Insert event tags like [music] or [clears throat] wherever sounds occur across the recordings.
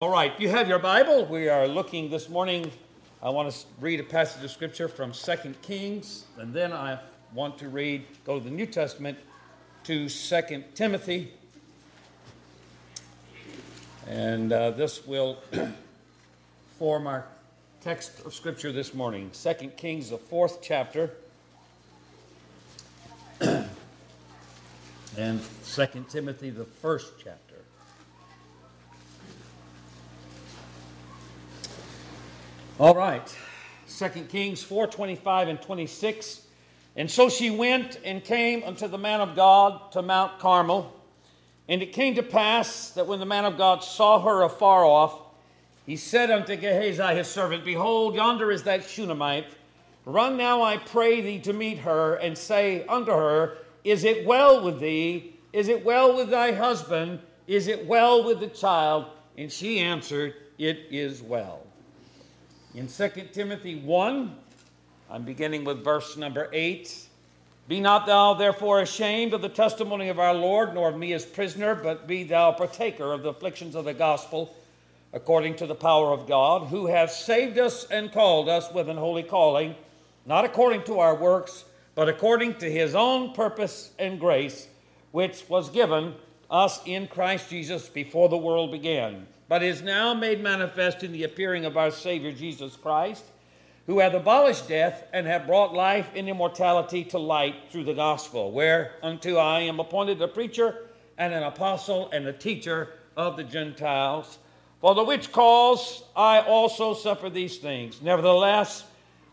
All right, if you have your Bible, we are looking this morning. I want to read a passage of Scripture from 2 Kings, and then I want to read, go to the New Testament, to 2 Timothy. And uh, this will [clears throat] form our text of Scripture this morning. 2 Kings, the fourth chapter, [clears throat] and 2 Timothy, the first chapter. All right. 2 Kings 4 25 and 26. And so she went and came unto the man of God to Mount Carmel. And it came to pass that when the man of God saw her afar off, he said unto Gehazi his servant, Behold, yonder is that Shunammite. Run now, I pray thee, to meet her, and say unto her, Is it well with thee? Is it well with thy husband? Is it well with the child? And she answered, It is well. In 2 Timothy 1, I'm beginning with verse number 8. Be not thou therefore ashamed of the testimony of our Lord, nor of me as prisoner, but be thou partaker of the afflictions of the gospel, according to the power of God, who hath saved us and called us with an holy calling, not according to our works, but according to his own purpose and grace, which was given us in Christ Jesus before the world began but is now made manifest in the appearing of our Savior Jesus Christ, who hath abolished death and hath brought life and immortality to light through the gospel, whereunto I am appointed a preacher and an apostle and a teacher of the Gentiles. For the which cause I also suffer these things. Nevertheless,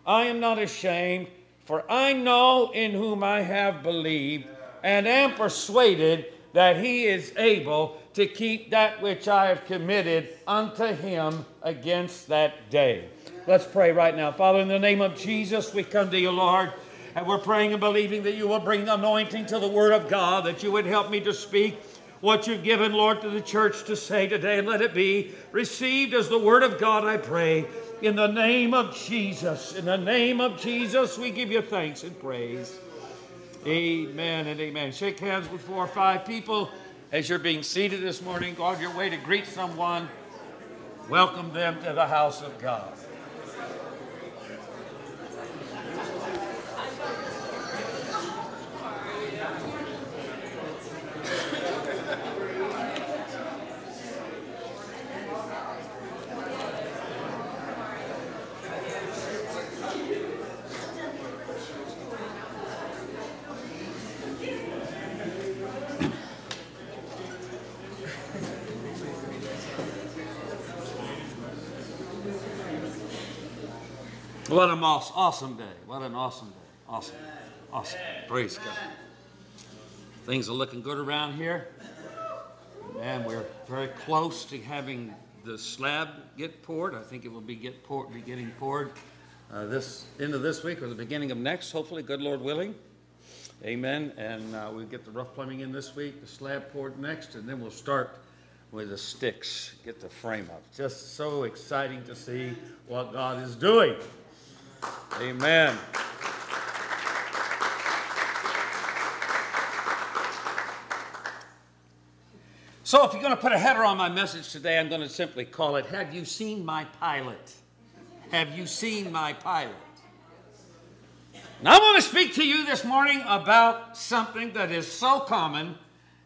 I am not ashamed, for I know in whom I have believed, and am persuaded that he is able to keep that which I have committed unto him against that day. Let's pray right now. Father, in the name of Jesus, we come to you, Lord. And we're praying and believing that you will bring anointing to the Word of God, that you would help me to speak what you've given, Lord, to the church to say today. And let it be received as the Word of God, I pray. In the name of Jesus, in the name of Jesus, we give you thanks and praise. Amen and amen. Shake hands with four or five people. As you're being seated this morning, go on your way to greet someone. Welcome them to the house of God. What an awesome day. What an awesome day. Awesome. Awesome. Praise God. Things are looking good around here. And we're very close to having the slab get poured. I think it will be get poured, be getting poured uh, this end of this week or the beginning of next, hopefully, good Lord willing. Amen. And uh, we'll get the rough plumbing in this week, the slab poured next, and then we'll start with the sticks, get the frame up. Just so exciting to see what God is doing. Amen. So, if you're going to put a header on my message today, I'm going to simply call it Have You Seen My Pilot? Have You Seen My Pilot? Now, I want to speak to you this morning about something that is so common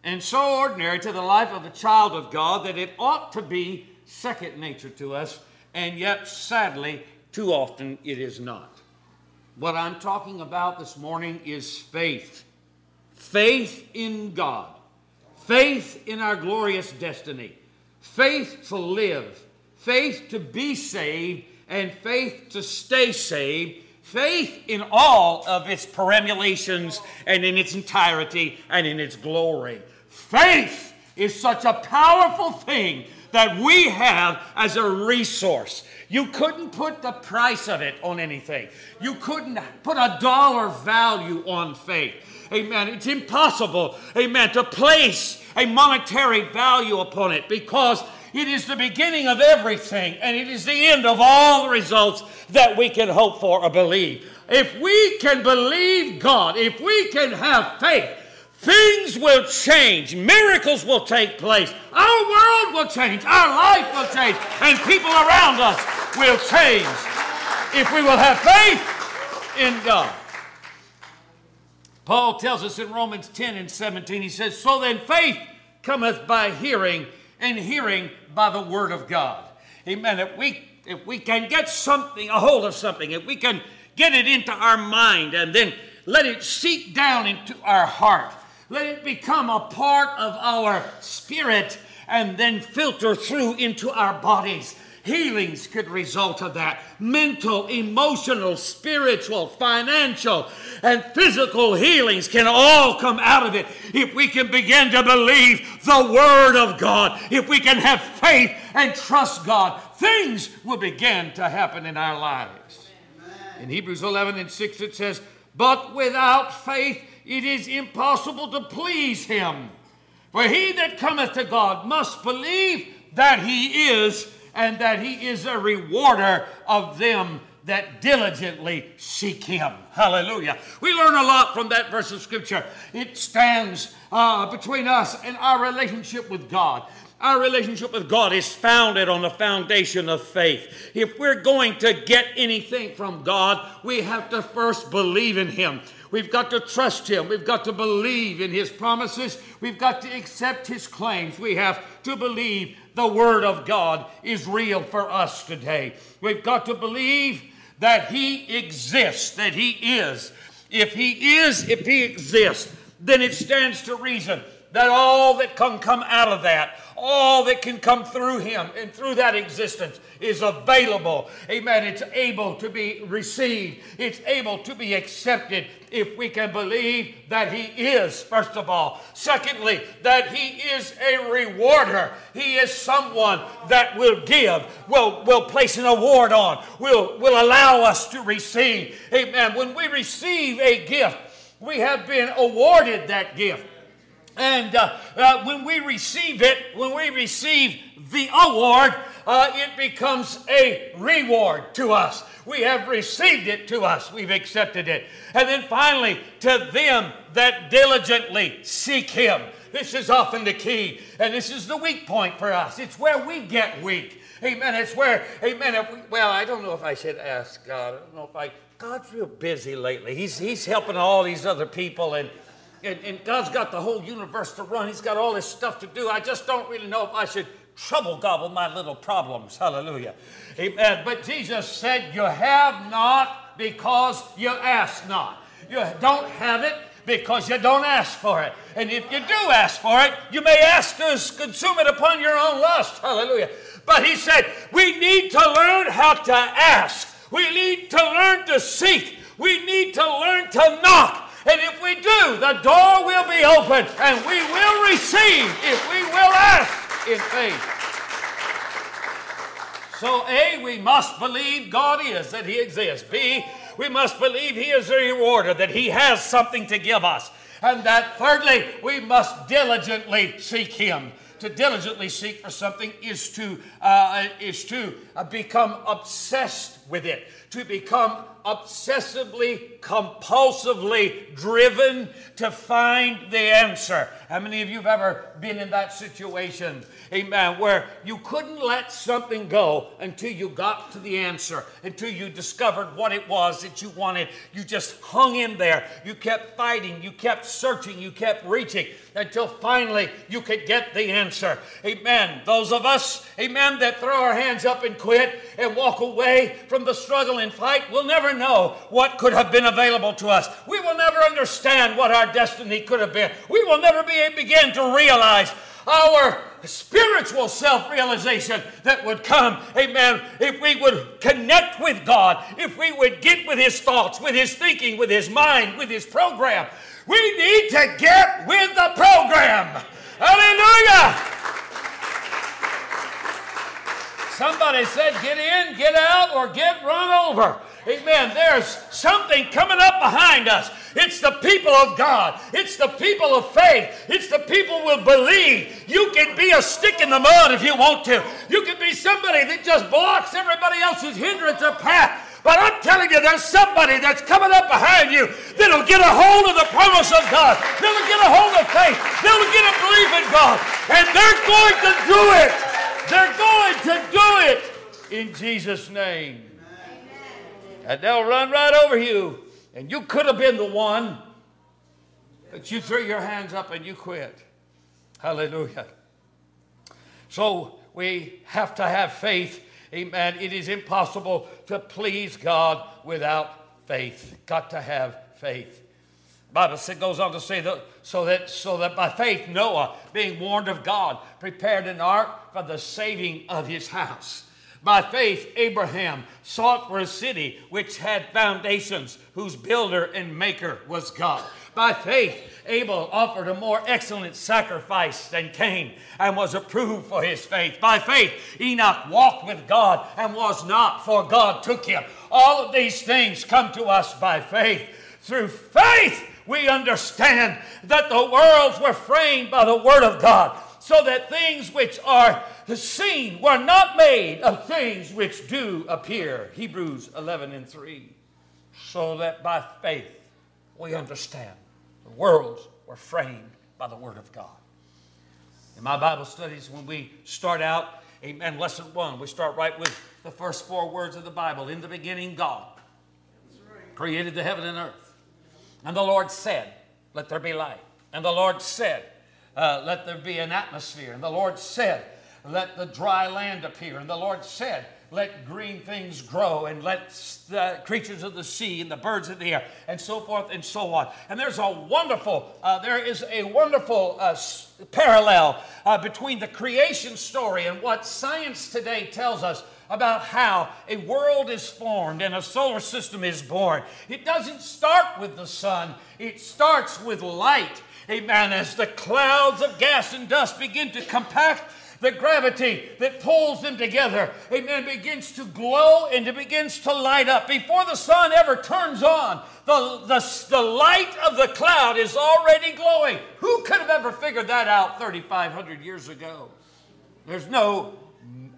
and so ordinary to the life of a child of God that it ought to be second nature to us, and yet, sadly, too often it is not. What I'm talking about this morning is faith. Faith in God. Faith in our glorious destiny. Faith to live. Faith to be saved. And faith to stay saved. Faith in all of its perambulations and in its entirety and in its glory. Faith is such a powerful thing that we have as a resource. You couldn't put the price of it on anything. You couldn't put a dollar value on faith. Amen. It's impossible, amen, to place a monetary value upon it because it is the beginning of everything and it is the end of all the results that we can hope for or believe. If we can believe God, if we can have faith, things will change. Miracles will take place. Our world will change. Our life will change. And people around us will change if we will have faith in God. Paul tells us in Romans 10 and 17, he says, So then faith cometh by hearing, and hearing by the word of God. Amen. If we if we can get something, a hold of something, if we can get it into our mind and then let it seep down into our heart, let it become a part of our spirit and then filter through into our bodies. Healings could result of that mental, emotional, spiritual, financial, and physical healings can all come out of it if we can begin to believe the Word of God, if we can have faith and trust God. Things will begin to happen in our lives. Amen. In Hebrews 11 and 6, it says, But without faith it is impossible to please Him. For he that cometh to God must believe that He is and that he is a rewarder of them that diligently seek him. Hallelujah. We learn a lot from that verse of scripture. It stands uh, between us and our relationship with God. Our relationship with God is founded on the foundation of faith. If we're going to get anything from God, we have to first believe in Him. We've got to trust Him. We've got to believe in His promises. We've got to accept His claims. We have to believe the Word of God is real for us today. We've got to believe that He exists, that He is. If He is, if He exists, then it stands to reason that all that can come out of that, all that can come through him and through that existence is available. Amen. It's able to be received, it's able to be accepted if we can believe that he is, first of all. Secondly, that he is a rewarder. He is someone that will give, will, will place an award on, will, will allow us to receive. Amen. When we receive a gift, we have been awarded that gift. And uh, uh, when we receive it, when we receive the award, uh, it becomes a reward to us. We have received it to us, we've accepted it. And then finally, to them that diligently seek Him. This is often the key, and this is the weak point for us. It's where we get weak. Amen. It's where, amen. We, well, I don't know if I should ask God. I don't know if I. God's real busy lately. He's, he's helping all these other people, and and, and God's got the whole universe to run. He's got all this stuff to do. I just don't really know if I should trouble God with my little problems. Hallelujah. Amen. But Jesus said, You have not because you ask not. You don't have it because you don't ask for it. And if you do ask for it, you may ask to consume it upon your own lust. Hallelujah. But he said, We need to learn how to ask. We need to learn to seek. We need to learn to knock. And if we do, the door will be open and we will receive if we will ask in faith. So, A, we must believe God is, that He exists. B, we must believe He is a rewarder, that He has something to give us. And that thirdly, we must diligently seek Him. To diligently seek for something is to, uh, is to uh, become obsessed with it, to become obsessively, compulsively driven to find the answer. How many of you have ever been in that situation, amen, where you couldn't let something go until you got to the answer, until you discovered what it was that you wanted? You just hung in there. You kept fighting, you kept searching, you kept reaching until finally you could get the answer. Amen. Those of us, amen, that throw our hands up and quit and walk away from the struggle and fight will never know what could have been available to us. We will never understand what our destiny could have been. We will never be begin to realize our spiritual self realization that would come, amen, if we would connect with God, if we would get with His thoughts, with His thinking, with His mind, with His program. We need to get with the program. Hallelujah. Somebody said, get in, get out, or get run over. Amen. There's something coming up behind us. It's the people of God. It's the people of faith. It's the people will believe. You can be a stick in the mud if you want to. You can be somebody that just blocks everybody else's hindrance or path. But I'm telling you, there's somebody that's coming up behind you that'll get a hold of the promise of God. They'll get a hold of faith. They'll get a belief in God. And they're going to do it. They're going to do it in Jesus' name. And they'll run right over you. And you could have been the one, but you threw your hands up and you quit. Hallelujah. So we have to have faith. Amen. It is impossible to please God without faith. Got to have faith. Bible goes on to say that so that so that by faith Noah, being warned of God, prepared an ark for the saving of his house. By faith, Abraham sought for a city which had foundations, whose builder and maker was God. By faith, Abel offered a more excellent sacrifice than Cain and was approved for his faith. By faith, Enoch walked with God and was not, for God took him. All of these things come to us by faith. Through faith, we understand that the worlds were framed by the Word of God, so that things which are seen were not made of things which do appear. Hebrews 11 and 3. So that by faith we understand the worlds were framed by the Word of God. In my Bible studies, when we start out, amen, lesson one, we start right with the first four words of the Bible. In the beginning, God created the heaven and earth. And the Lord said, Let there be light. And the Lord said, uh, Let there be an atmosphere. And the Lord said, Let the dry land appear. And the Lord said, let green things grow and let the creatures of the sea and the birds of the air and so forth and so on. And there's a wonderful, uh, there is a wonderful uh, parallel uh, between the creation story and what science today tells us about how a world is formed and a solar system is born. It doesn't start with the sun, it starts with light. Amen. As the clouds of gas and dust begin to compact, the gravity that pulls them together, amen, begins to glow and it begins to light up. Before the sun ever turns on, the, the, the light of the cloud is already glowing. Who could have ever figured that out 3,500 years ago? There's no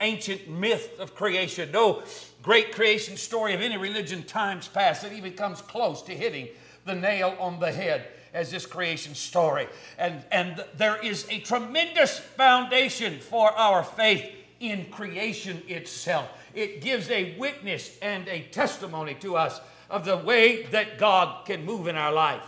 ancient myth of creation, no great creation story of any religion times past that even comes close to hitting the nail on the head as this creation story. And, and there is a tremendous foundation for our faith in creation itself. It gives a witness and a testimony to us of the way that God can move in our life.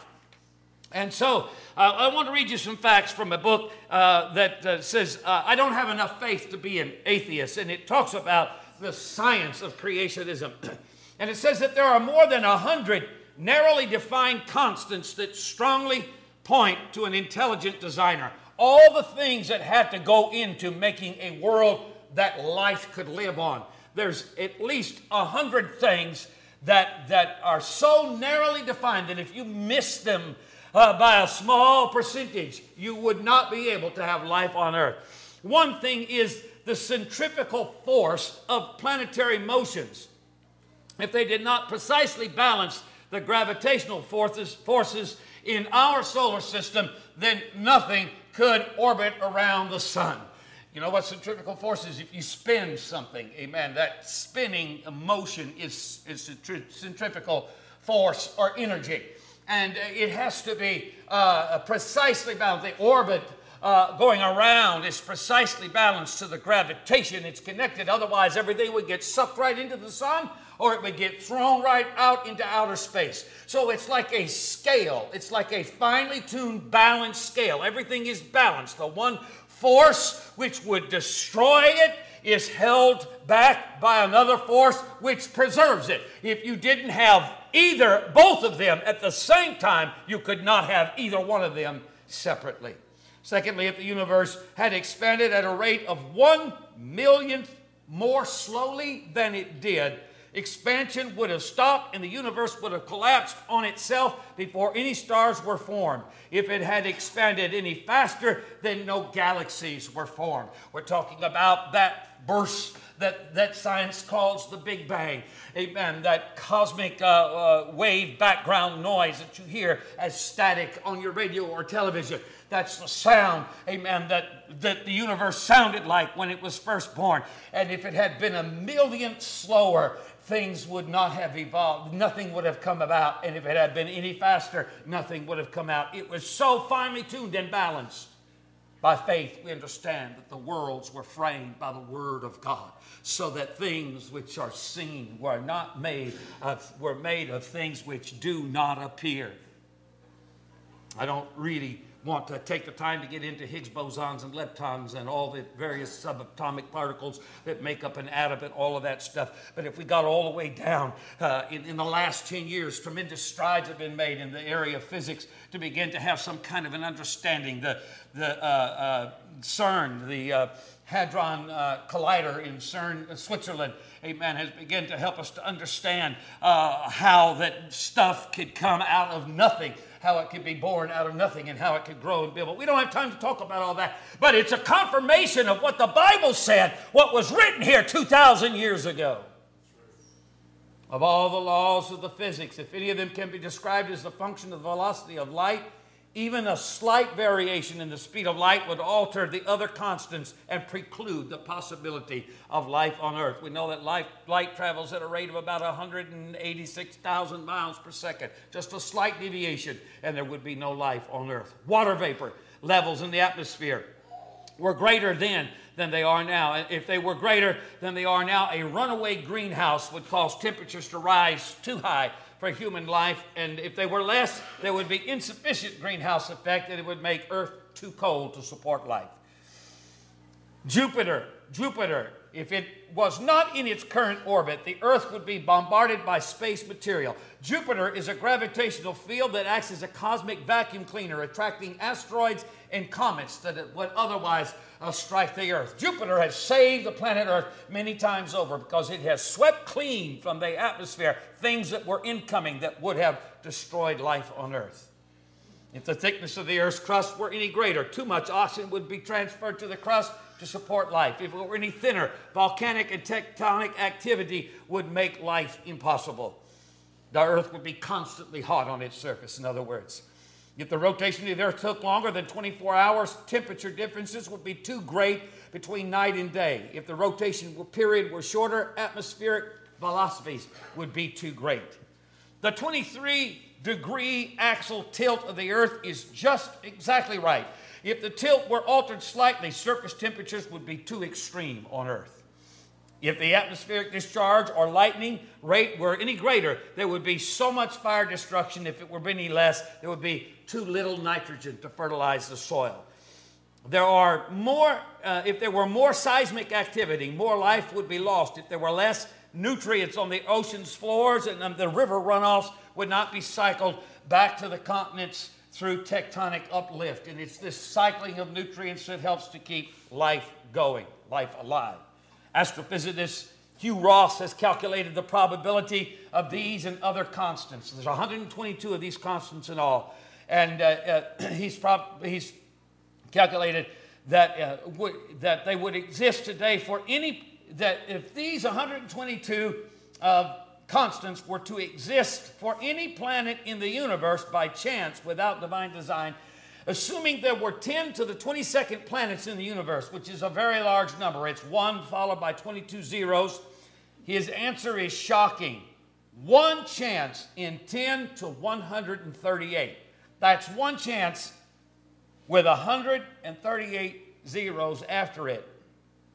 And so, uh, I want to read you some facts from a book uh, that uh, says, uh, I don't have enough faith to be an atheist. And it talks about the science of creationism. [clears throat] and it says that there are more than a hundred narrowly defined constants that strongly point to an intelligent designer. All the things that had to go into making a world that life could live on. There's at least a hundred things that, that are so narrowly defined that if you miss them, uh, by a small percentage, you would not be able to have life on Earth. One thing is the centrifugal force of planetary motions. If they did not precisely balance the gravitational forces, forces in our solar system, then nothing could orbit around the sun. You know what centrifugal force is? If you spin something, amen, that spinning motion is, is centrifugal force or energy and it has to be uh, precisely balanced. The orbit uh, going around is precisely balanced to the gravitation. It's connected, otherwise, everything would get sucked right into the sun or it would get thrown right out into outer space. So it's like a scale, it's like a finely tuned, balanced scale. Everything is balanced. The one force which would destroy it is held back by another force which preserves it. If you didn't have either, both of them at the same time, you could not have either one of them separately. Secondly, if the universe had expanded at a rate of one millionth more slowly than it did, expansion would have stopped and the universe would have collapsed on itself before any stars were formed. If it had expanded any faster, then no galaxies were formed. We're talking about that burst that, that science calls the Big Bang. Amen. That cosmic uh, uh, wave background noise that you hear as static on your radio or television. That's the sound, amen, that, that the universe sounded like when it was first born. And if it had been a millionth slower, things would not have evolved. Nothing would have come about. And if it had been any faster, nothing would have come out. It was so finely tuned and balanced. By faith, we understand that the worlds were framed by the Word of God, so that things which are seen were not made of, were made of things which do not appear. I don't really want to take the time to get into Higgs bosons and leptons and all the various subatomic particles that make up an atom and all of that stuff. But if we got all the way down uh, in, in the last 10 years, tremendous strides have been made in the area of physics to begin to have some kind of an understanding. The, the uh, uh, CERN, the uh, Hadron uh, Collider in CERN, uh, Switzerland, amen, has begun to help us to understand uh, how that stuff could come out of nothing how it could be born out of nothing and how it could grow and build. But we don't have time to talk about all that. But it's a confirmation of what the Bible said, what was written here 2,000 years ago. Of all the laws of the physics, if any of them can be described as the function of the velocity of light, even a slight variation in the speed of light would alter the other constants and preclude the possibility of life on Earth. We know that light, light travels at a rate of about 186,000 miles per second. Just a slight deviation, and there would be no life on Earth. Water vapor levels in the atmosphere were greater then than they are now. If they were greater than they are now, a runaway greenhouse would cause temperatures to rise too high for human life. And if they were less, there would be insufficient greenhouse effect and it would make Earth too cold to support life. Jupiter, Jupiter, if it was not in its current orbit, the Earth would be bombarded by space material. Jupiter is a gravitational field that acts as a cosmic vacuum cleaner, attracting asteroids and comets that would otherwise uh, strike the earth. Jupiter has saved the planet Earth many times over because it has swept clean from the atmosphere things that were incoming that would have destroyed life on earth. If the thickness of the Earth's crust were any greater, too much oxygen would be transferred to the crust to support life. If it were any thinner, volcanic and tectonic activity would make life impossible. The Earth would be constantly hot on its surface, in other words. If the rotation of the Earth took longer than 24 hours, temperature differences would be too great between night and day. If the rotation period were shorter, atmospheric velocities would be too great. The 23 degree axial tilt of the Earth is just exactly right. If the tilt were altered slightly, surface temperatures would be too extreme on Earth. If the atmospheric discharge or lightning rate were any greater, there would be so much fire destruction. If it were any less, there would be too little nitrogen to fertilize the soil. There are more, uh, if there were more seismic activity, more life would be lost. If there were less nutrients on the ocean's floors and um, the river runoffs would not be cycled back to the continents through tectonic uplift. And it's this cycling of nutrients that helps to keep life going, life alive. Astrophysicist Hugh Ross has calculated the probability of these and other constants. There's 122 of these constants in all. And uh, uh, [clears throat] he's, prob- he's calculated that, uh, w- that they would exist today for any, that if these 122 constants were to exist for any planet in the universe by chance without divine design, Assuming there were 10 to the 22nd planets in the universe, which is a very large number, it's 1 followed by 22 zeros, his answer is shocking. One chance in 10 to 138. That's one chance with 138 zeros after it.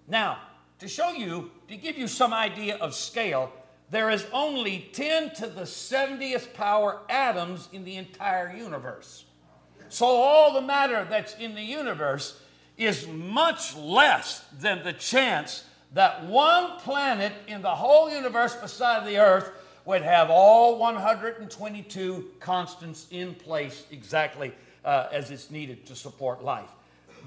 Now, to show you, to give you some idea of scale, there is only 10 to the 70th power atoms in the entire universe. So all the matter that's in the universe is much less than the chance that one planet in the whole universe beside the earth would have all 122 constants in place exactly uh, as it's needed to support life.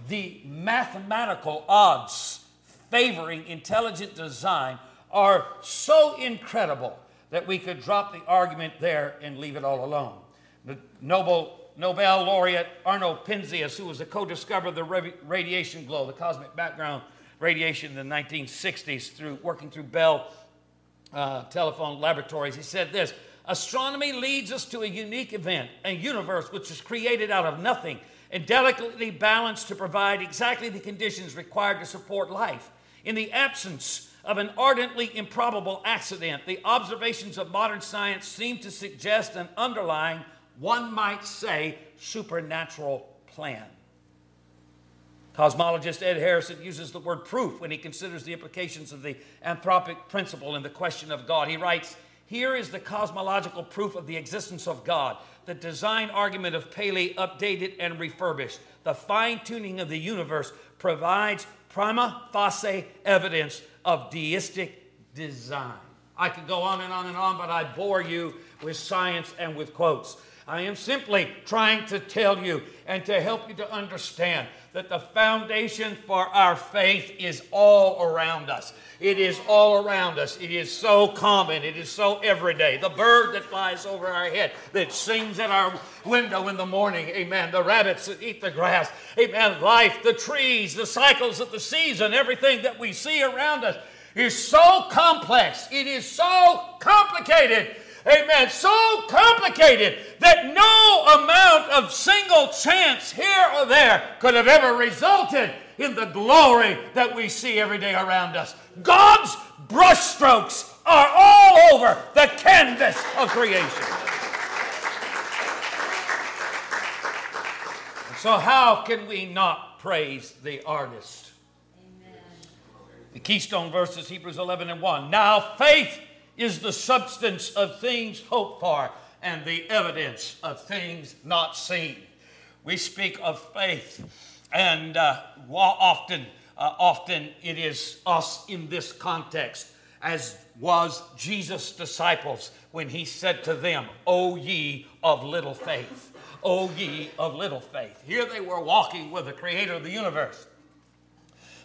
The mathematical odds favoring intelligent design are so incredible that we could drop the argument there and leave it all alone. The Nobel Nobel laureate Arno Penzias, who was the co discoverer of the radiation glow, the cosmic background radiation in the 1960s through working through Bell uh, Telephone Laboratories. He said this Astronomy leads us to a unique event, a universe which is created out of nothing and delicately balanced to provide exactly the conditions required to support life. In the absence of an ardently improbable accident, the observations of modern science seem to suggest an underlying, one might say, supernatural plan. Cosmologist Ed Harrison uses the word proof when he considers the implications of the anthropic principle in the question of God. He writes, Here is the cosmological proof of the existence of God the design argument of Paley updated and refurbished. The fine tuning of the universe provides prima facie evidence of deistic design. I could go on and on and on, but I bore you with science and with quotes. I am simply trying to tell you and to help you to understand that the foundation for our faith is all around us. It is all around us. It is so common. It is so everyday. The bird that flies over our head, that sings at our window in the morning, amen. The rabbits that eat the grass, amen. Life, the trees, the cycles of the season, everything that we see around us is so complex. It is so complicated amen, so complicated that no amount of single chance here or there could have ever resulted in the glory that we see every day around us. God's brushstrokes are all over the canvas of creation. So, how can we not praise the artist? Amen. The keystone verses, Hebrews 11 and 1. Now, faith is the substance of things hoped for and the evidence of things not seen. We speak of faith, and uh, often, uh, often it is us in this context, as was Jesus' disciples when he said to them, O ye of little faith. O ye of little faith. Here they were walking with the creator of the universe.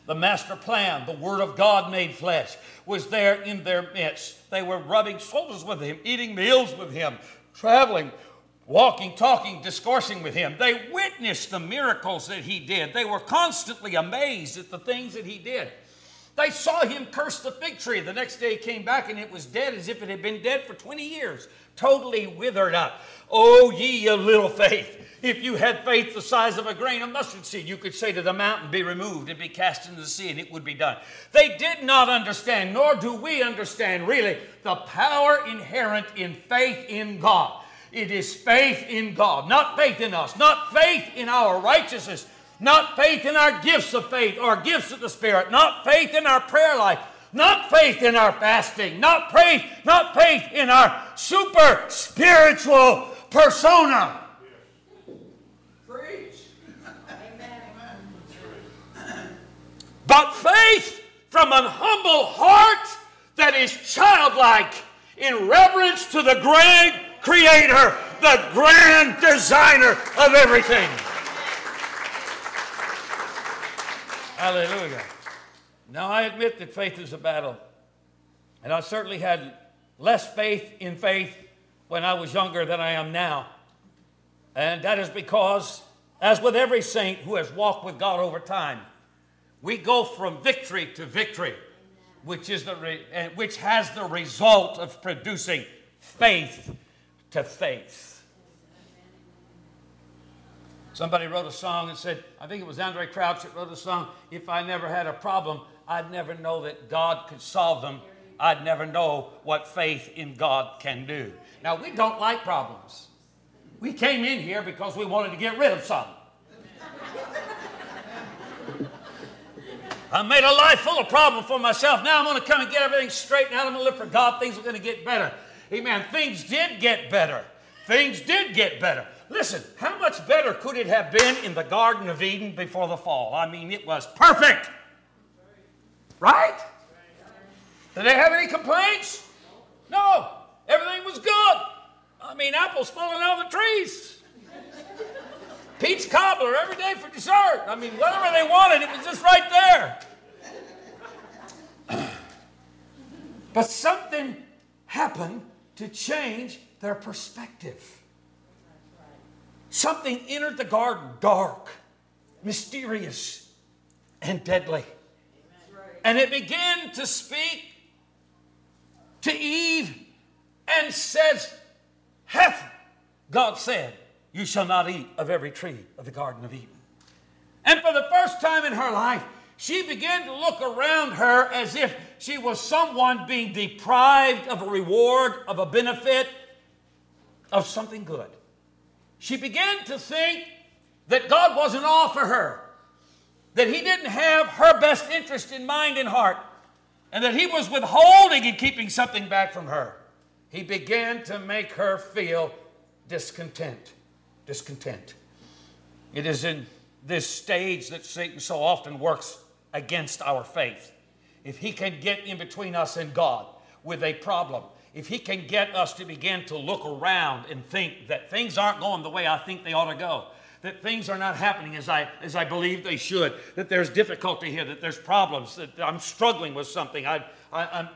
The master plan, the Word of God made flesh, was there in their midst. They were rubbing shoulders with Him, eating meals with Him, traveling, walking, talking, discoursing with Him. They witnessed the miracles that He did. They were constantly amazed at the things that He did. They saw Him curse the fig tree. The next day He came back and it was dead as if it had been dead for 20 years, totally withered up. Oh, ye of little faith. If you had faith the size of a grain of mustard seed, you could say to the mountain, Be removed and be cast into the sea, and it would be done. They did not understand, nor do we understand really, the power inherent in faith in God. It is faith in God, not faith in us, not faith in our righteousness, not faith in our gifts of faith or gifts of the Spirit, not faith in our prayer life, not faith in our fasting, not faith, not faith in our super spiritual persona. But faith from an humble heart that is childlike in reverence to the great creator, the grand designer of everything. Hallelujah. Now, I admit that faith is a battle. And I certainly had less faith in faith when I was younger than I am now. And that is because, as with every saint who has walked with God over time, we go from victory to victory, which, is the re- eh, which has the result of producing faith to faith. Somebody wrote a song and said, I think it was Andraé Crouch that wrote a song, If I never had a problem, I'd never know that God could solve them. I'd never know what faith in God can do. Now, we don't like problems. We came in here because we wanted to get rid of some. I made a life full of problems for myself. Now I'm going to come and get everything straightened out. I'm going to live for God. Things are going to get better. Amen. Things did get better. Things did get better. Listen, how much better could it have been in the Garden of Eden before the fall? I mean, it was perfect. Right? Did they have any complaints? No. Everything was good. I mean, apples falling out of the trees. Peach cobbler every day for dessert. I mean, whatever they wanted, it was just right there. [clears throat] but something happened to change their perspective. Something entered the garden dark, mysterious, and deadly. And it began to speak to Eve and says, Hath God said, You shall not eat of every tree of the Garden of Eden. And for the first time in her life, she began to look around her as if she was someone being deprived of a reward, of a benefit, of something good. She began to think that God wasn't all for her, that He didn't have her best interest in mind and heart, and that He was withholding and keeping something back from her. He began to make her feel discontent. Discontent. It is in this stage that Satan so often works against our faith. If he can get in between us and God with a problem, if he can get us to begin to look around and think that things aren't going the way I think they ought to go, that things are not happening as I, as I believe they should, that there's difficulty here, that there's problems, that I'm struggling with something. I, I,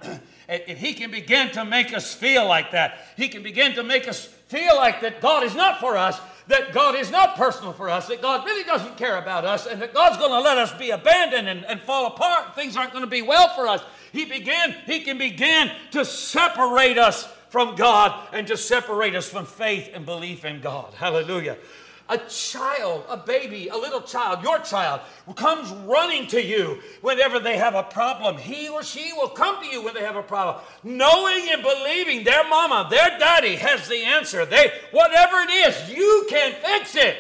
if [clears throat] he can begin to make us feel like that, he can begin to make us feel like that God is not for us, that God is not personal for us, that God really doesn't care about us, and that God's going to let us be abandoned and, and fall apart. Things aren't going to be well for us. He began, he can begin to separate us from God and to separate us from faith and belief in God. Hallelujah a child, a baby, a little child, your child, comes running to you whenever they have a problem. He or she will come to you when they have a problem, knowing and believing their mama, their daddy has the answer. They, whatever it is, you can fix it.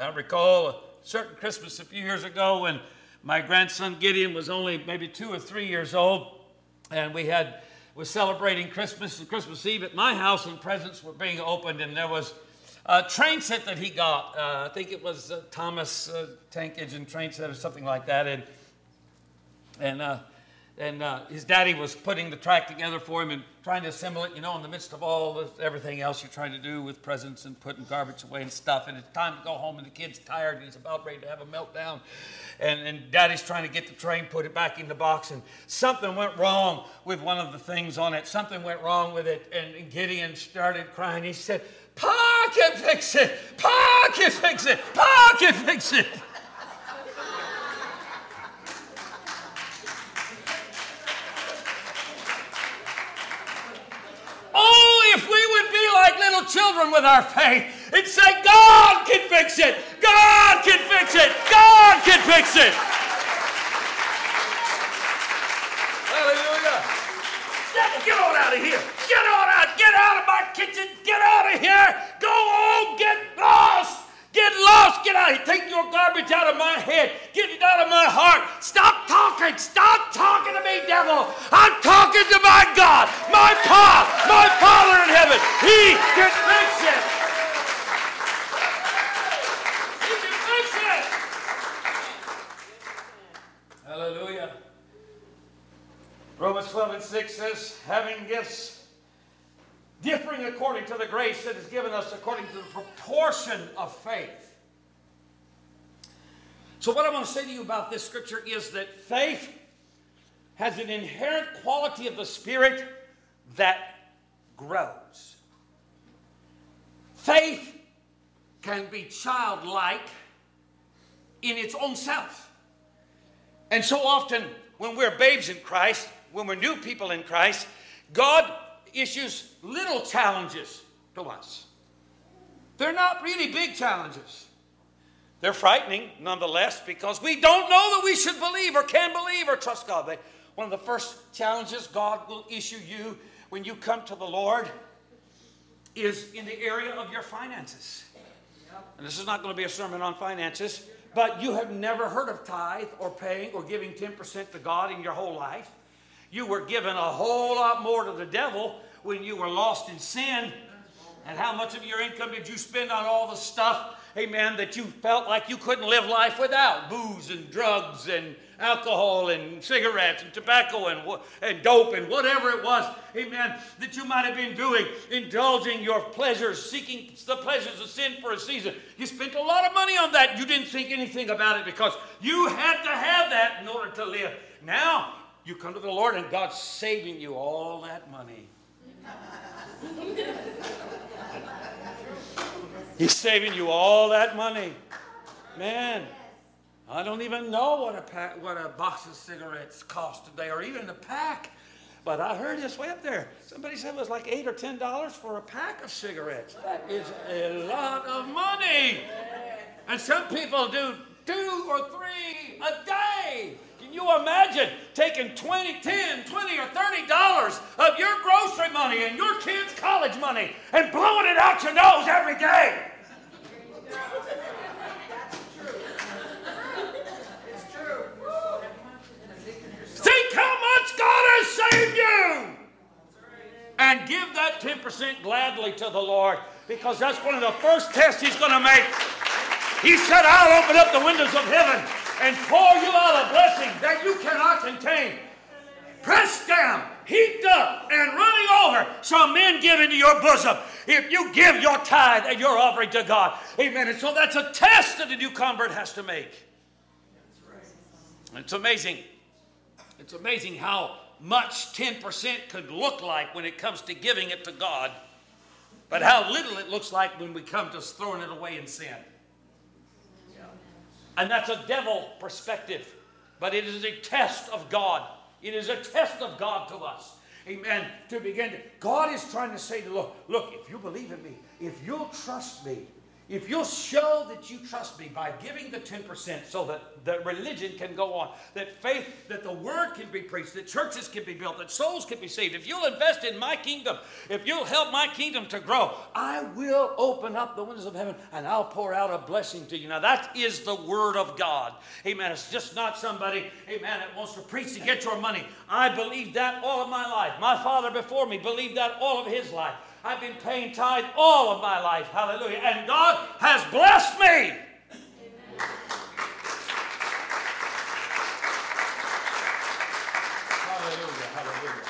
I recall a certain Christmas a few years ago when my grandson Gideon was only maybe two or three years old, and we had was celebrating Christmas and Christmas Eve at my house, and presents were being opened, and there was uh, train set that he got, uh, I think it was uh, Thomas uh, tank engine train set or something like that, and and uh, and uh, his daddy was putting the track together for him and trying to assemble it. You know, in the midst of all this, everything else you're trying to do with presents and putting garbage away and stuff, and it's time to go home, and the kid's tired and he's about ready to have a meltdown, and and daddy's trying to get the train, put it back in the box, and something went wrong with one of the things on it. Something went wrong with it, and Gideon started crying. He said. Pa can fix it. Pa can fix it. Pa can fix it. oh, if we would be like little children with our faith and say, God can fix it. God can fix it. God can fix it. Hallelujah. Get on out of here. Get on out. Get out of my kitchen. Get out of here. Go home. Get lost. Get lost. Get out. Take your garbage out of my head. Get it out of my heart. Stop talking. Stop talking to me, devil. I'm talking to my God, my Pa, my Father in heaven. He can fix it. He can fix it. Hallelujah. Romans 12 and 6 says, having gifts differing according to the grace that is given us according to the proportion of faith. So, what I want to say to you about this scripture is that faith has an inherent quality of the Spirit that grows. Faith can be childlike in its own self. And so often, when we're babes in Christ, when we're new people in Christ, God issues little challenges to us. They're not really big challenges. They're frightening nonetheless because we don't know that we should believe or can believe or trust God. They, one of the first challenges God will issue you when you come to the Lord is in the area of your finances. And this is not going to be a sermon on finances, but you have never heard of tithe or paying or giving 10% to God in your whole life. You were given a whole lot more to the devil when you were lost in sin. And how much of your income did you spend on all the stuff, amen, that you felt like you couldn't live life without? Booze and drugs and alcohol and cigarettes and tobacco and, and dope and whatever it was, amen, that you might have been doing, indulging your pleasures, seeking the pleasures of sin for a season. You spent a lot of money on that. You didn't think anything about it because you had to have that in order to live. Now, you come to the Lord and God's saving you all that money. He's saving you all that money. Man, I don't even know what a pack, what a box of cigarettes cost today, or even a pack. But I heard this way up there. Somebody said it was like eight or ten dollars for a pack of cigarettes. That is a lot of money. And some people do two or three a day. Can you imagine taking 20, 10, 20, or 30 dollars of your grocery money and your kids' college money and blowing it out your nose every day? Think how much God has saved you. And give that 10% gladly to the Lord because that's one of the first tests He's going to make. He said, I'll open up the windows of heaven and pour you out a blessing that you cannot contain. Pressed down, heaped up, and running over, shall men give into your bosom if you give your tithe and your offering to God. Amen. And so that's a test that a new convert has to make. It's amazing. It's amazing how much 10% could look like when it comes to giving it to God, but how little it looks like when we come to throwing it away in sin. And that's a devil perspective, but it is a test of God. It is a test of God to us. Amen. To begin God is trying to say to look, look, if you believe in me, if you'll trust me, if you'll show that you trust me by giving the 10% so that the religion can go on, that faith, that the word can be preached, that churches can be built, that souls can be saved, if you'll invest in my kingdom, if you'll help my kingdom to grow, I will open up the windows of heaven and I'll pour out a blessing to you. Now, that is the word of God. Amen. It's just not somebody, amen, that wants to preach to get your money. I believe that all of my life. My father before me believed that all of his life. I've been paying tithe all of my life. Hallelujah. And God has blessed me. Hallelujah. Hallelujah.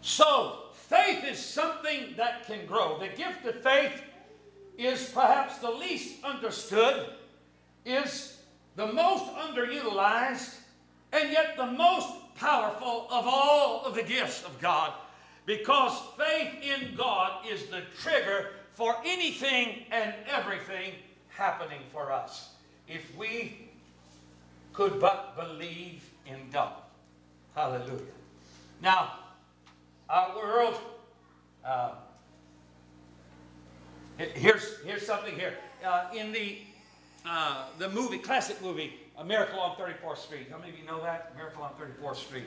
So, faith is something that can grow. The gift of faith is perhaps the least understood, is the most underutilized, and yet the most powerful of all of the gifts of God. Because faith in God is the trigger for anything and everything happening for us. If we could but believe in God. Hallelujah. Now, our world, uh, here's, here's something here. Uh, in the, uh, the movie, classic movie, A Miracle on 34th Street. How many of you know that? Miracle on 34th Street.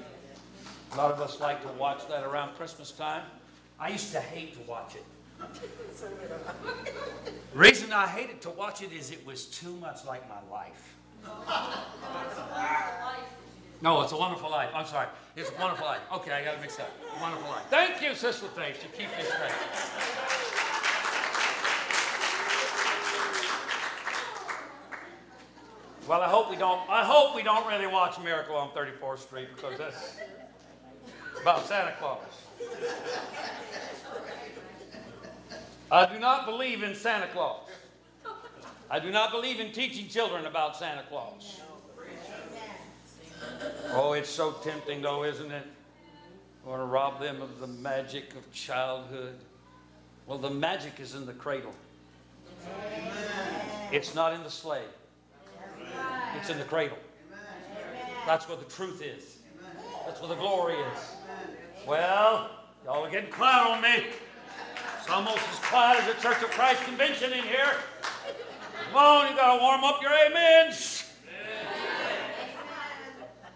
A lot of us like to watch that around Christmas time. I used to hate to watch it. reason I hated to watch it is it was too much like my life. No, it's a wonderful life. I'm sorry. It's a wonderful life. Okay, I got to mix up. Wonderful life. Thank you, Sister Faith. You keep me straight. Well, I hope we don't. I hope we don't really watch Miracle on 34th Street because that's about Santa Claus. I do not believe in Santa Claus. I do not believe in teaching children about Santa Claus. Oh, it's so tempting, though, isn't it? I want to rob them of the magic of childhood. Well, the magic is in the cradle. It's not in the sleigh. It's in the cradle. That's where the truth is. That's where the glory is. Well, y'all are getting quiet on me. It's almost as quiet as a Church of Christ convention in here. Come on, you got to warm up your amens.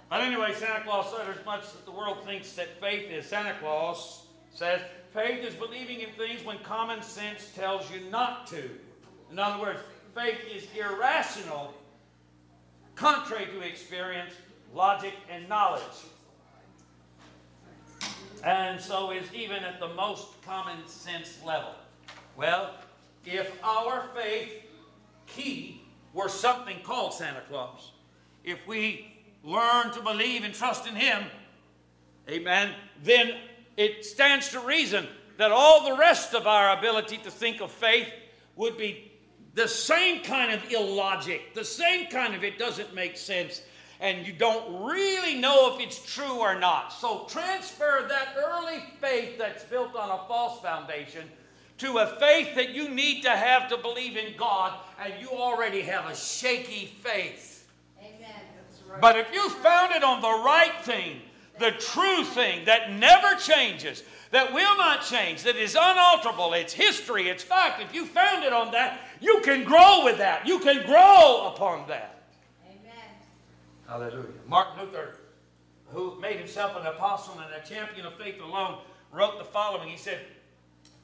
But anyway, Santa Claus said as much that the world thinks that faith is. Santa Claus says faith is believing in things when common sense tells you not to. In other words, faith is irrational, contrary to experience, logic, and knowledge. And so is even at the most common sense level. Well, if our faith key were something called Santa Claus, if we learn to believe and trust in Him, amen, then it stands to reason that all the rest of our ability to think of faith would be the same kind of illogic, the same kind of it doesn't make sense, and you don't really know if it's true or not. So transfer that early faith that's built on a false foundation to a faith that you need to have to believe in God, and you already have a shaky faith. Amen. That's right. But if you found it on the right thing, the true thing that never changes, that will not change, that is unalterable, it's history, it's fact, if you found it on that, you can grow with that. You can grow upon that. Hallelujah. Martin Luther, who made himself an apostle and a champion of faith alone, wrote the following. He said,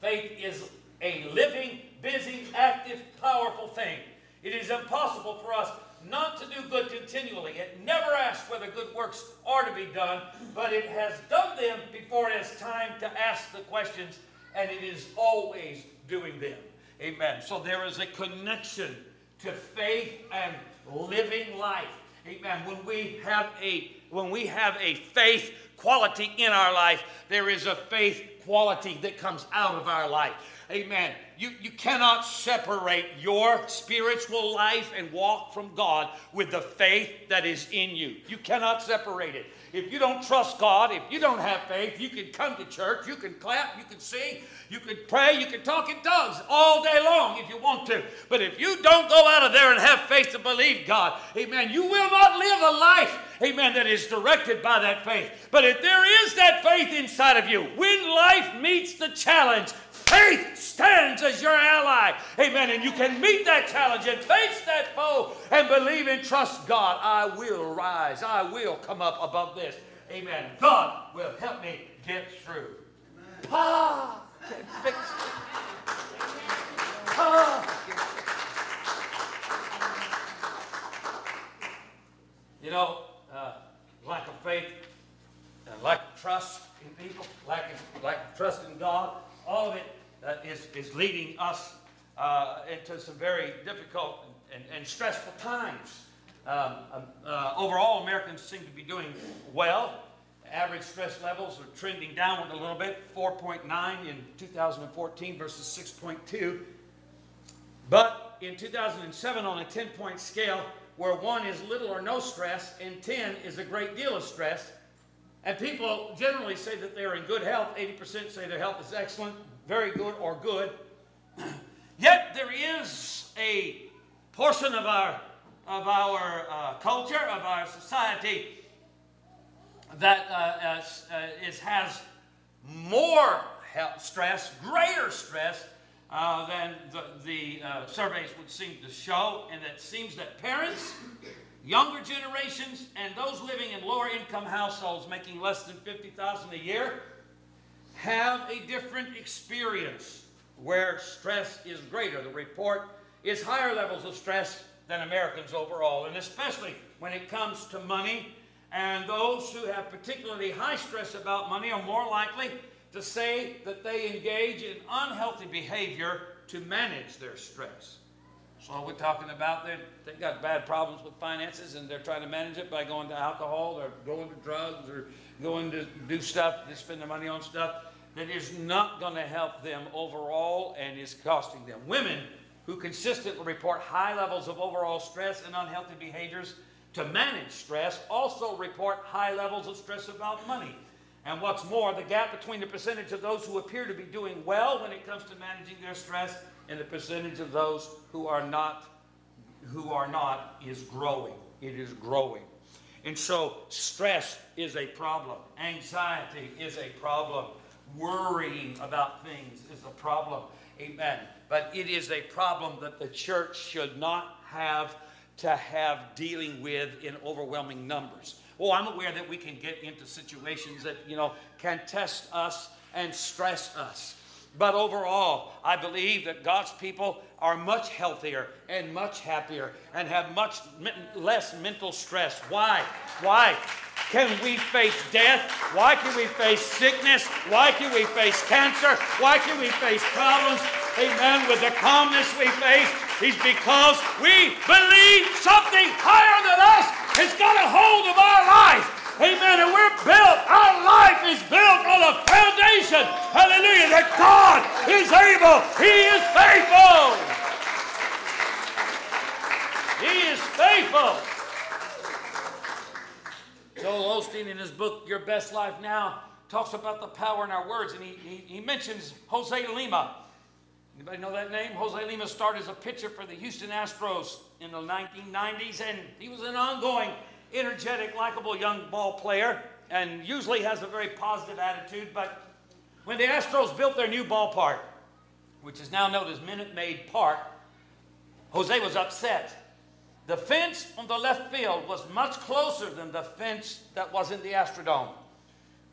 Faith is a living, busy, active, powerful thing. It is impossible for us not to do good continually. It never asks whether good works are to be done, but it has done them before it has time to ask the questions, and it is always doing them. Amen. So there is a connection to faith and living life. Amen. When we have a when we have a faith quality in our life, there is a faith quality that comes out of our life. Amen. You, you cannot separate your spiritual life and walk from God with the faith that is in you. You cannot separate it. If you don't trust God, if you don't have faith, you can come to church, you can clap, you can sing, you can pray, you can talk in tongues all day long if you want to. But if you don't go out of there and have faith to believe God, amen, you will not live a life, amen, that is directed by that faith. But if there is that faith inside of you, when life meets the challenge, faith stands as your ally. Amen. And you can meet that challenge and face that foe and believe and trust God. I will rise. I will come up above this. Amen. God will help me get through. Ah, can fix it. Ah. You know, uh, lack of faith, and lack of trust in people, lack of, lack of trust in God, all of it uh, is is leading us uh, into some very difficult and, and stressful times. Um, um, uh, overall, Americans seem to be doing well. Average stress levels are trending downward a little bit, 4.9 in 2014 versus 6.2. But in 2007, on a 10 point scale, where one is little or no stress and 10 is a great deal of stress, and people generally say that they're in good health, 80% say their health is excellent, very good, or good. [clears throat] Yet there is a portion of our, of our uh, culture, of our society, that uh, uh, is, has more health stress, greater stress uh, than the, the uh, surveys would seem to show, and it seems that parents, younger generations, and those living in lower income households making less than 50000 a year have a different experience where stress is greater. The report is higher levels of stress than Americans overall, and especially when it comes to money. And those who have particularly high stress about money are more likely to say that they engage in unhealthy behavior to manage their stress. So we're talking about they they've got bad problems with finances and they're trying to manage it by going to alcohol or going to drugs or going to do stuff, to spend their money on stuff that is not going to help them overall and is costing them. Women who consistently report high levels of overall stress and unhealthy behaviors to manage stress also report high levels of stress about money. And what's more, the gap between the percentage of those who appear to be doing well when it comes to managing their stress and the percentage of those who are not who are not is growing. It is growing. And so stress is a problem. Anxiety is a problem. Worrying about things is a problem. Amen. But it is a problem that the church should not have to have dealing with in overwhelming numbers. Well, I'm aware that we can get into situations that, you know, can test us and stress us. But overall, I believe that God's people are much healthier and much happier and have much less mental stress. Why? Why? Can we face death? Why can we face sickness? Why can we face cancer? Why can we face problems? Amen. With the calmness we face is because we believe something higher than us has got a hold of our life. Amen. And we're built, our life is built on a foundation. Hallelujah. That God is able. He is faithful. He is faithful. Joel Osteen, in his book, Your Best Life Now, talks about the power in our words. And he, he, he mentions Jose Lima. Anybody know that name? Jose Lima started as a pitcher for the Houston Astros in the 1990s, and he was an ongoing, energetic, likable young ball player, and usually has a very positive attitude. But when the Astros built their new ballpark, which is now known as Minute Maid Park, Jose was upset. The fence on the left field was much closer than the fence that was in the Astrodome.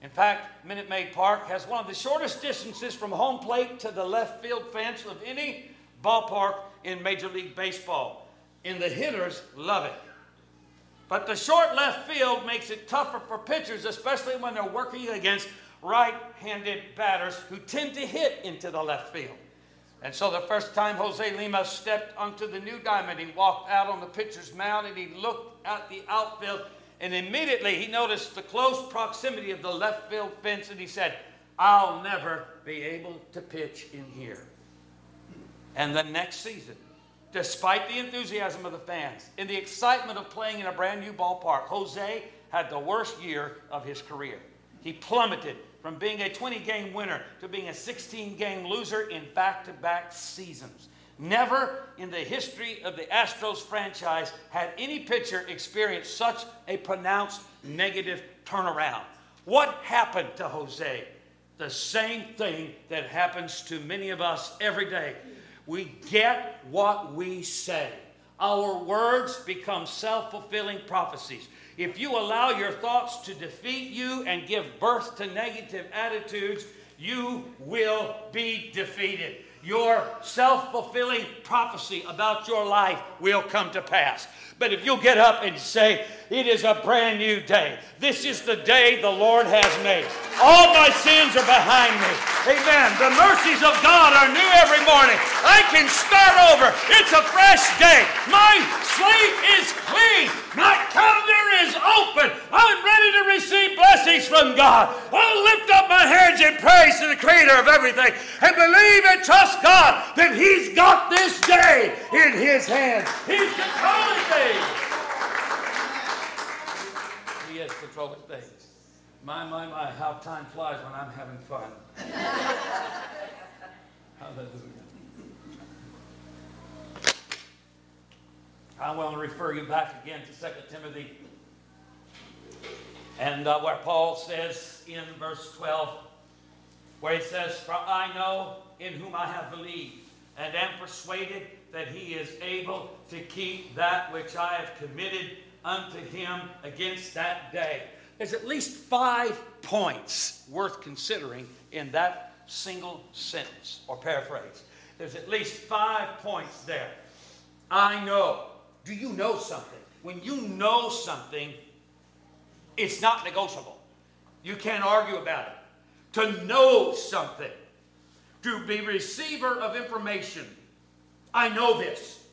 In fact, Minute Maid Park has one of the shortest distances from home plate to the left field fence of any ballpark in Major League Baseball. And the hitters love it. But the short left field makes it tougher for pitchers, especially when they're working against right handed batters who tend to hit into the left field. And so the first time Jose Lima stepped onto the new diamond, he walked out on the pitcher's mound and he looked at the outfield and immediately he noticed the close proximity of the left field fence and he said, I'll never be able to pitch in here. And the next season, despite the enthusiasm of the fans and the excitement of playing in a brand new ballpark, Jose had the worst year of his career. He plummeted from being a 20 game winner to being a 16 game loser in back to back seasons. Never in the history of the Astros franchise had any pitcher experienced such a pronounced negative turnaround. What happened to Jose? The same thing that happens to many of us every day. We get what we say. Our words become self fulfilling prophecies. If you allow your thoughts to defeat you and give birth to negative attitudes, you will be defeated your self fulfilling prophecy about your life will come to pass. But if you'll get up and say, It is a brand new day, this is the day the Lord has made. All my sins are behind me. Amen. The mercies of God are new every morning. I can start over. It's a fresh day. My slate is clean. My calendar is open. I'm ready to receive blessings from God. I'll lift up my hands in praise to the Creator of everything and believe and trust God that He's got this day in His hands. He's controlling things. Controlling things. My, my, my, how time flies when I'm having fun. [laughs] Hallelujah. I want to refer you back again to 2 Timothy, and uh, where Paul says in verse 12, where he says, For I know in whom I have believed, and am persuaded that he is able to keep that which I have committed unto him against that day. There's at least five points worth considering in that single sentence or paraphrase. There's at least five points there. I know. Do you know something? When you know something, it's not negotiable. You can't argue about it. To know something, to be receiver of information. I know this.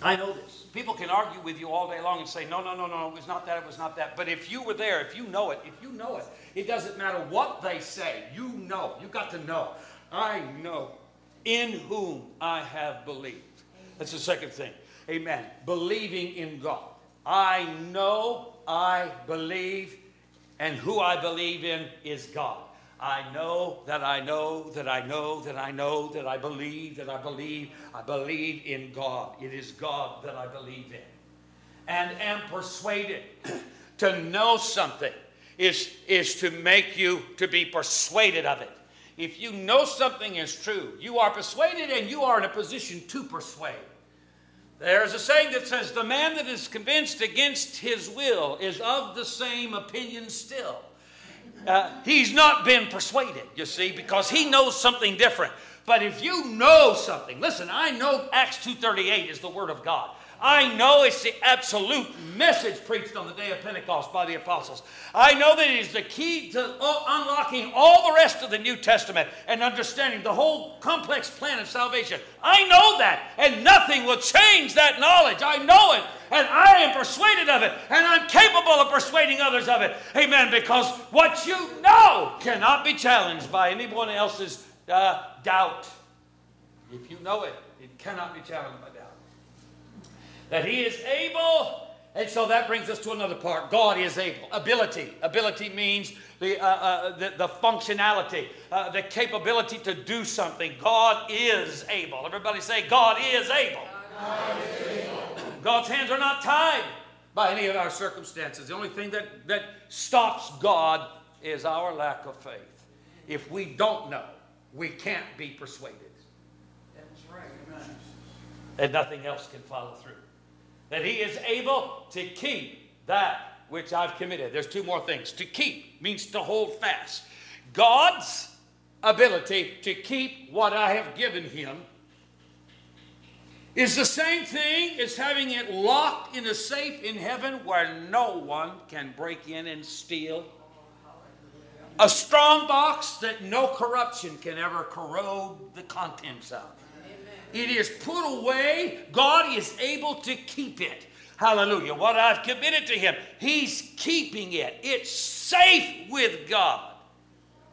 I know this. People can argue with you all day long and say, no, no, no, no, it was not that, it was not that. But if you were there, if you know it, if you know it, it doesn't matter what they say. You know. You got to know. I know in whom I have believed. That's the second thing. Amen. Believing in God. I know, I believe, and who I believe in is God. I know that I know that I know that I know that I believe that I believe. I believe in God. It is God that I believe in. And am persuaded [clears throat] to know something is, is to make you to be persuaded of it. If you know something is true, you are persuaded and you are in a position to persuade. There's a saying that says, The man that is convinced against his will is of the same opinion still. Uh, he's not been persuaded, you see, because he knows something different. But if you know something, listen, I know Acts 2.38 is the Word of God. I know it's the absolute message preached on the day of Pentecost by the apostles. I know that it is the key to unlocking all the rest of the New Testament and understanding the whole complex plan of salvation. I know that, and nothing will change that knowledge. I know it, and I am persuaded of it, and I'm capable of persuading others of it. Amen. Because what you know cannot be challenged by anyone else's uh, doubt. If you know it, it cannot be challenged by doubt that he is able, And so that brings us to another part. God is able. Ability. Ability means the, uh, uh, the, the, functionality, uh, the capability to do something. God is able. Everybody say, God is able. God is able. God's hands are not tied by any of our circumstances. The only thing that, that stops God is our lack of faith. If we don't know, we can't be persuaded. That's right. And nothing else can follow through that he is able to keep that which I've committed. There's two more things. To keep means to hold fast. God's ability to keep what I have given him is the same thing as having it locked in a safe in heaven where no one can break in and steal. A strong box that no corruption can ever corrode the contents of. It is put away. God is able to keep it. Hallelujah. What I've committed to Him, He's keeping it. It's safe with God.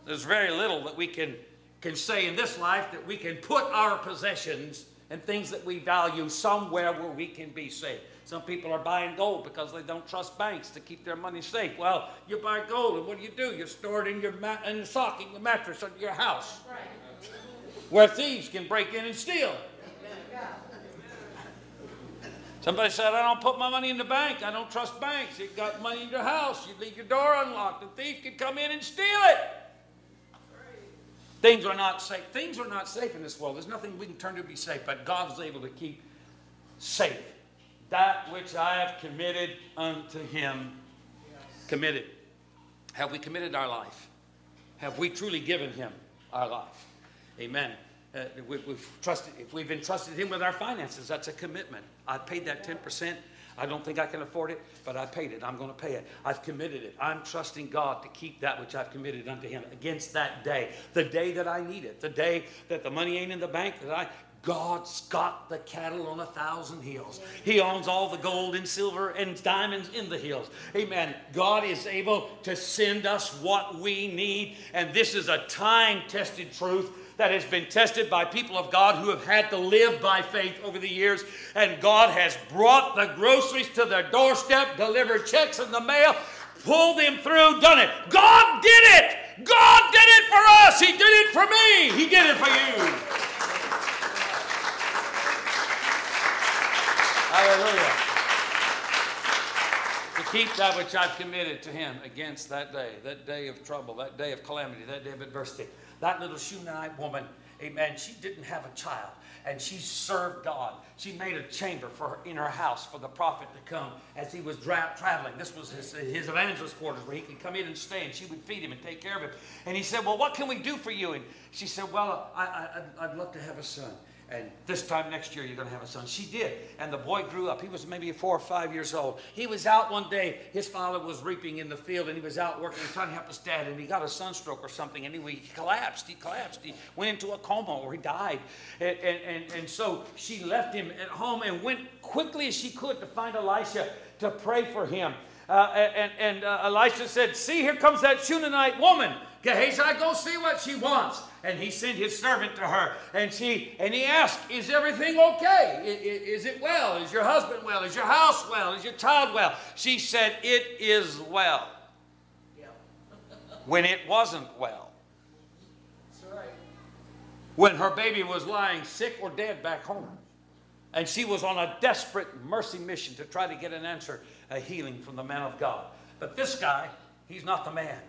There's very little that we can, can say in this life that we can put our possessions and things that we value somewhere where we can be safe. Some people are buying gold because they don't trust banks to keep their money safe. Well, you buy gold, and what do you do? You store it in your mat- in the sock in your mattress under your house. Right where thieves can break in and steal. Somebody said, I don't put my money in the bank. I don't trust banks. You've got money in your house. You leave your door unlocked. The thief could come in and steal it. Things are not safe. Things are not safe in this world. There's nothing we can turn to be safe, but God's able to keep safe that which I have committed unto Him. Yes. Committed. Have we committed our life? Have we truly given Him our life? Amen. Uh, we, have trusted, if we've entrusted Him with our finances, that's a commitment. I paid that 10%. I don't think I can afford it, but I paid it. I'm going to pay it. I've committed it. I'm trusting God to keep that which I've committed unto Him against that day, the day that I need it, the day that the money ain't in the bank, that I. God's got the cattle on a thousand hills. He owns all the gold and silver and diamonds in the hills. Amen. God is able to send us what we need, and this is a time tested truth that has been tested by people of God who have had to live by faith over the years. And God has brought the groceries to their doorstep, delivered checks in the mail, pulled them through, done it. God did it. God did it for us. He did it for me. He did it for you. Hallelujah. To keep that which I've committed to Him against that day, that day of trouble, that day of calamity, that day of adversity. That little Shunammite woman, amen, she didn't have a child and she served God. She made a chamber for her, in her house for the prophet to come as he was dra- traveling. This was his, his evangelist quarters where he could come in and stay, and she would feed him and take care of him. And he said, "Well, what can we do for you?" And she said, "Well, I, I, I'd love to have a son." And this time next year, you're going to have a son. She did. And the boy grew up. He was maybe four or five years old. He was out one day. His father was reaping in the field, and he was out working, trying to help his dad. And he got a sunstroke or something, and he, he collapsed. He collapsed. He went into a coma, or he died. And, and, and, and so she left him at home and went quickly as she could to find Elisha to pray for him. Uh, and and uh, Elisha said, See, here comes that Shunammite woman. Gehazi, go see what she wants and he sent his servant to her. And she and he asked is everything okay? Is, it well? Is your husband well? Is your house well? Is your child well? She said it is well. When it wasn't well. Right. when her baby was lying sick or dead back home. And she was on a desperate mercy mission to try to get an answer a healing from the man of god. But this guy he's not the man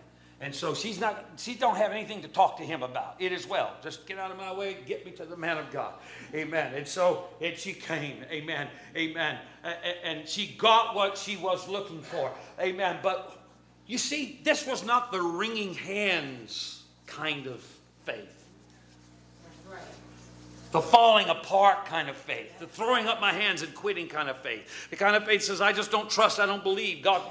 and so she's not, she don't have anything to talk to him about. It is well. Just get out of my way, get me to the man of God. Amen. And so and she came. Amen. Amen. And she got what she was looking for. Amen. But you see, this was not the wringing hands kind of faith the falling apart kind of faith, the throwing up my hands and quitting kind of faith. The kind of faith says, I just don't trust, I don't believe. God,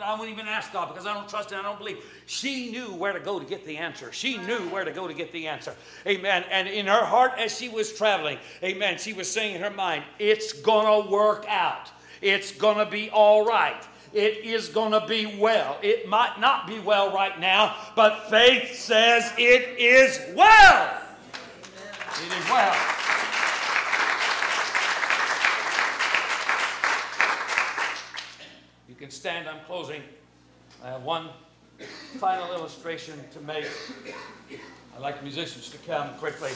I won't even ask God because I don't trust and I don't believe. She knew where to go to get the answer. She knew where to go to get the answer. Amen. And in her heart, as she was traveling, amen, she was saying in her mind, it's going to work out. It's going to be all right. It is going to be well. It might not be well right now, but faith says it is well. It is well. You can stand, I'm closing. I have one final illustration to make. I'd like musicians to come quickly.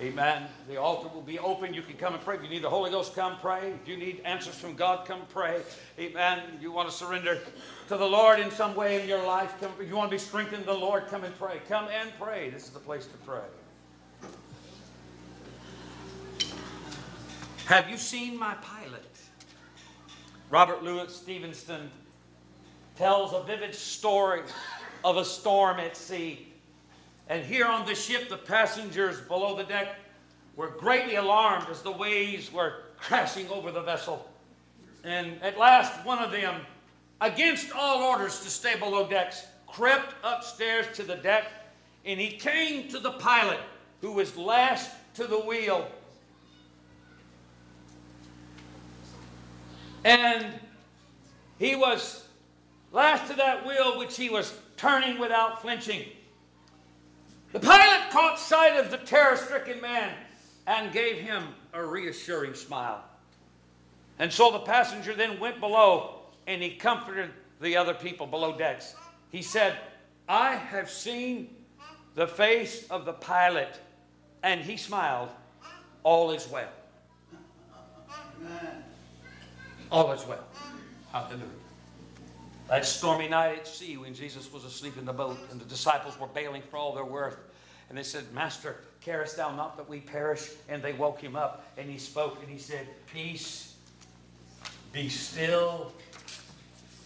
Amen. The altar will be open. You can come and pray. If you need the Holy Ghost, come pray. If you need answers from God, come pray. Amen. You want to surrender to the Lord in some way in your life, come. You want to be strengthened in the Lord, come and pray. Come and pray. This is the place to pray. Have you seen my pilot? Robert Louis Stevenson tells a vivid story of a storm at sea. And here on the ship, the passengers below the deck were greatly alarmed as the waves were crashing over the vessel. And at last, one of them, against all orders to stay below decks, crept upstairs to the deck and he came to the pilot who was lashed to the wheel. And he was lashed to that wheel which he was turning without flinching. The pilot caught sight of the terror stricken man and gave him a reassuring smile. And so the passenger then went below and he comforted the other people below decks. He said, I have seen the face of the pilot, and he smiled. All is well. All is well. Hallelujah. That stormy night at sea when Jesus was asleep in the boat and the disciples were bailing for all their worth. And they said, Master, carest thou not that we perish? And they woke him up and he spoke and he said, Peace, be still.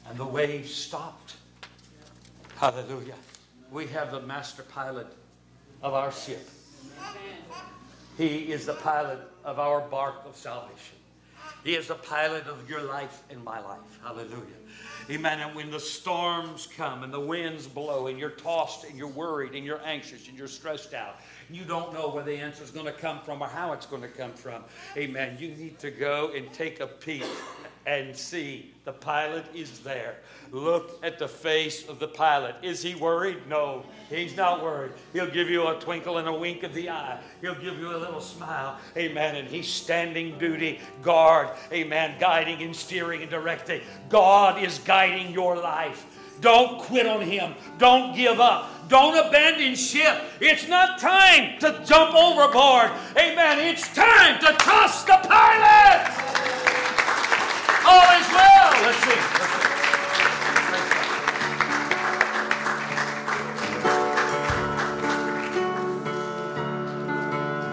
And the waves stopped. Hallelujah. We have the master pilot of our ship. He is the pilot of our bark of salvation. He is the pilot of your life and my life. Hallelujah. Amen. And when the storms come and the winds blow and you're tossed and you're worried and you're anxious and you're stressed out, you don't know where the answer is going to come from or how it's going to come from. Amen. You need to go and take a peek and see the pilot is there. Look at the face of the pilot. Is he worried? No, he's not worried. He'll give you a twinkle and a wink of the eye. He'll give you a little smile. Amen. And he's standing duty, guard. Amen. Guiding and steering and directing. God is guiding your life. Don't quit on him. Don't give up. Don't abandon ship. It's not time to jump overboard. Amen. It's time to trust the pilot. All is well. Let's sing. Let's.